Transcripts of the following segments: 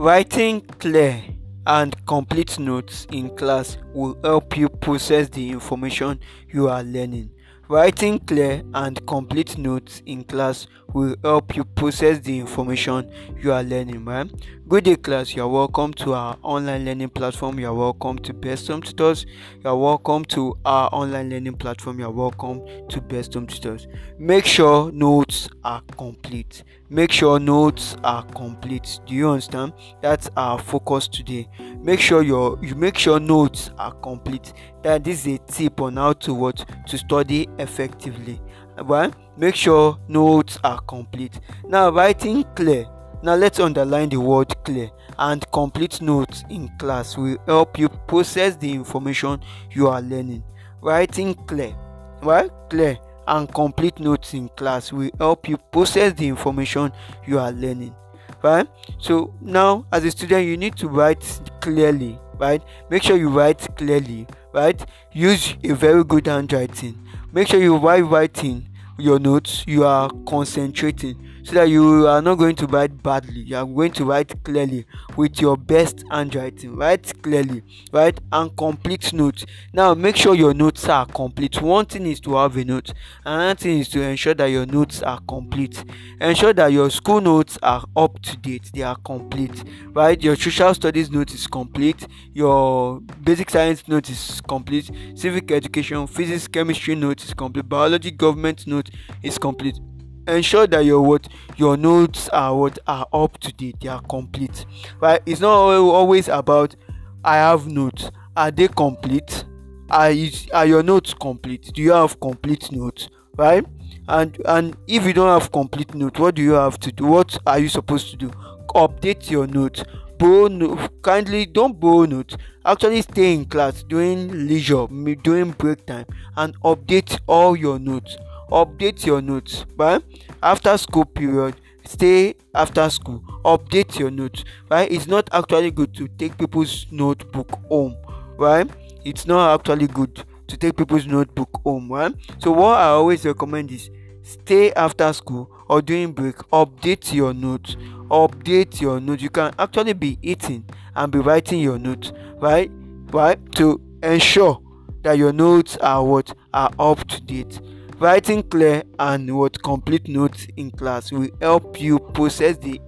Writing clear and complete notes in class will help you process the information you are learning. Writing clear and complete notes in class will help you process the information you are learning, right? Good day, class. You are welcome to our online learning platform. You are welcome to Best Home Tutors. You are welcome to our online learning platform. You are welcome to Best Home Tutors. Make sure notes are complete. Make sure notes are complete. Do you understand? That's our focus today. Make sure your you make sure notes are complete. That is a tip on how to what to study effectively. Well, make sure notes are complete. Now, writing clear. Now, let's underline the word clear and complete notes in class will help you process the information you are learning. Writing clear, right? Clear and complete notes in class will help you process the information you are learning right so now as a student you need to write clearly right make sure you write clearly right use a very good handwriting make sure you while writing your notes you are concentrating so that you are not going to write badly. You are going to write clearly with your best handwriting. Write clearly. Right and complete notes. Now make sure your notes are complete. One thing is to have a note. Another thing is to ensure that your notes are complete. Ensure that your school notes are up to date. They are complete. Right your social studies note is complete. Your basic science note is complete. Civic education physics chemistry note is complete. Biology government note is complete. Ensure that your what your notes are what are up to date. They are complete. Right? It's not always about i have notes. Are they complete? Are, is, are your notes complete? Do you have complete notes? Right? And and if you don't have complete notes what do you have to do? What are you supposed to do? Update your notes. Borrow no, kindly don't borrow notes. Actually stay in class during leisure during break time and update all your notes update your notes. Right after school period stay after school. Update your notes. Right it's not actually good to take people's notebook home. Right it's not actually good to take people's notebook home. Right so what i always recommend is stay after school or during break. Update your notes. Update your notes. You can actually be eating and be writing your notes. Right right to ensure that your notes are what? Are up to date Writing clear and what complete notes in class will help you process the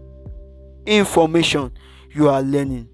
information you are learning.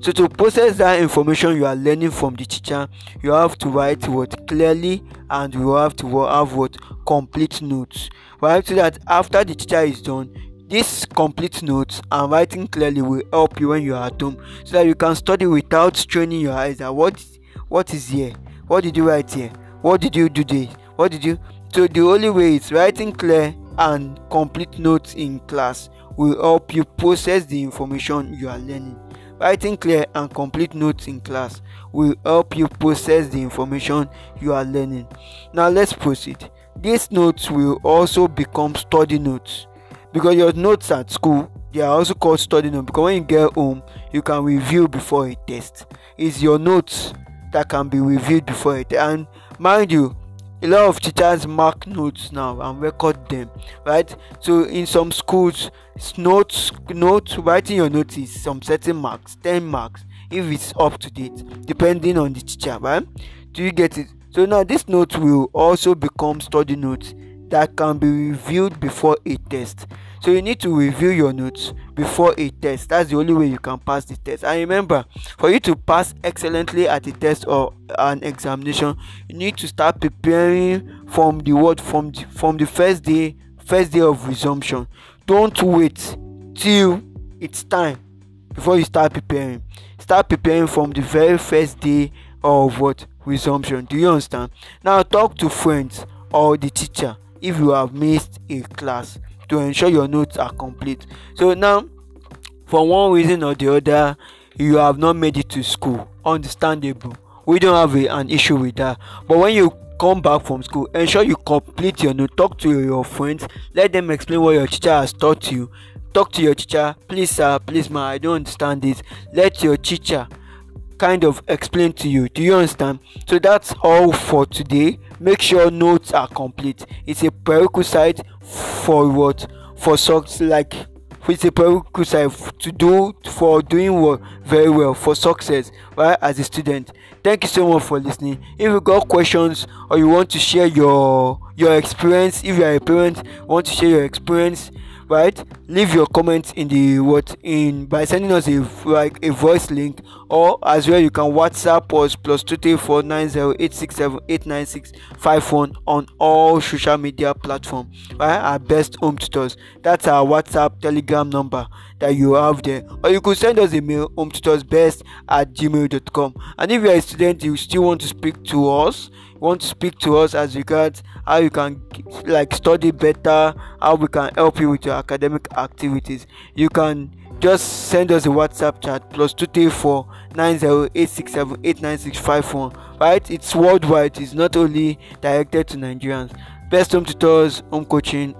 So to process that information you are learning from the teacher, you have to write what clearly and you have to have what complete notes. Right? So that after the teacher is done, this complete notes and writing clearly will help you when you are at home so that you can study without straining your eyes at what what is here, what did you write here, what did you do today? What did you? So the only way is writing clear and complete notes in class will help you process the information you are learning. Writing clear and complete notes in class will help you process the information you are learning. Now let's proceed. These notes will also become study notes because your notes at school they are also called study notes because when you get home you can review before a test. It's your notes that can be reviewed before it and mind you a lot of teachers mark notes now and record them right? So in some schools notes notes writing your notes is some certain marks 10 marks if it's up to date depending on the teacher right? Do you get it? So now this note will also become study notes that can be reviewed before a test so you need to review your notes before a test. That's the only way you can pass the test. And remember for you to pass excellently at a test or an examination you need to start preparing from the word from the, from the first day first day of resumption. Don't wait till it's time before you start preparing. Start preparing from the very first day of what? Resumption. Do you understand? Now talk to friends or the teacher if you have missed a class to ensure your notes are complete. So now for one reason or the other you have not made it to school. Understandable. We don't have a, an issue with that. But when you come back from school ensure you complete your note. Talk to your friends. Let them explain what your teacher has taught you. Talk to your teacher. Please sir please ma i don't understand this. Let your teacher kind of explain to you. Do you understand? So that's all for today. Make sure notes are complete. It's a prerequisite for what? For socks like is a prerequisite to do for doing well very well for success right as a student. Thank you so much for listening. If you got questions or you want to share your your experience if you are a parent want to share your experience right? Leave your comments in the what in by sending us a like a voice link or as well you can whatsapp us plus two three four nine zero eight six seven eight nine six five one on all social media platform. Right? Our best home tutors. That's our whatsapp telegram number that you have there. Or you could send us a mail home tutors best at gmail.com and if you're a student you still want to speak to us you want to speak to us as regards how you can like study better how we can help you with your academic activities you can just send us a whatsapp chat plus 234 9086789651 right? It's worldwide. It's not only directed to nigerians. Best home tutors home coaching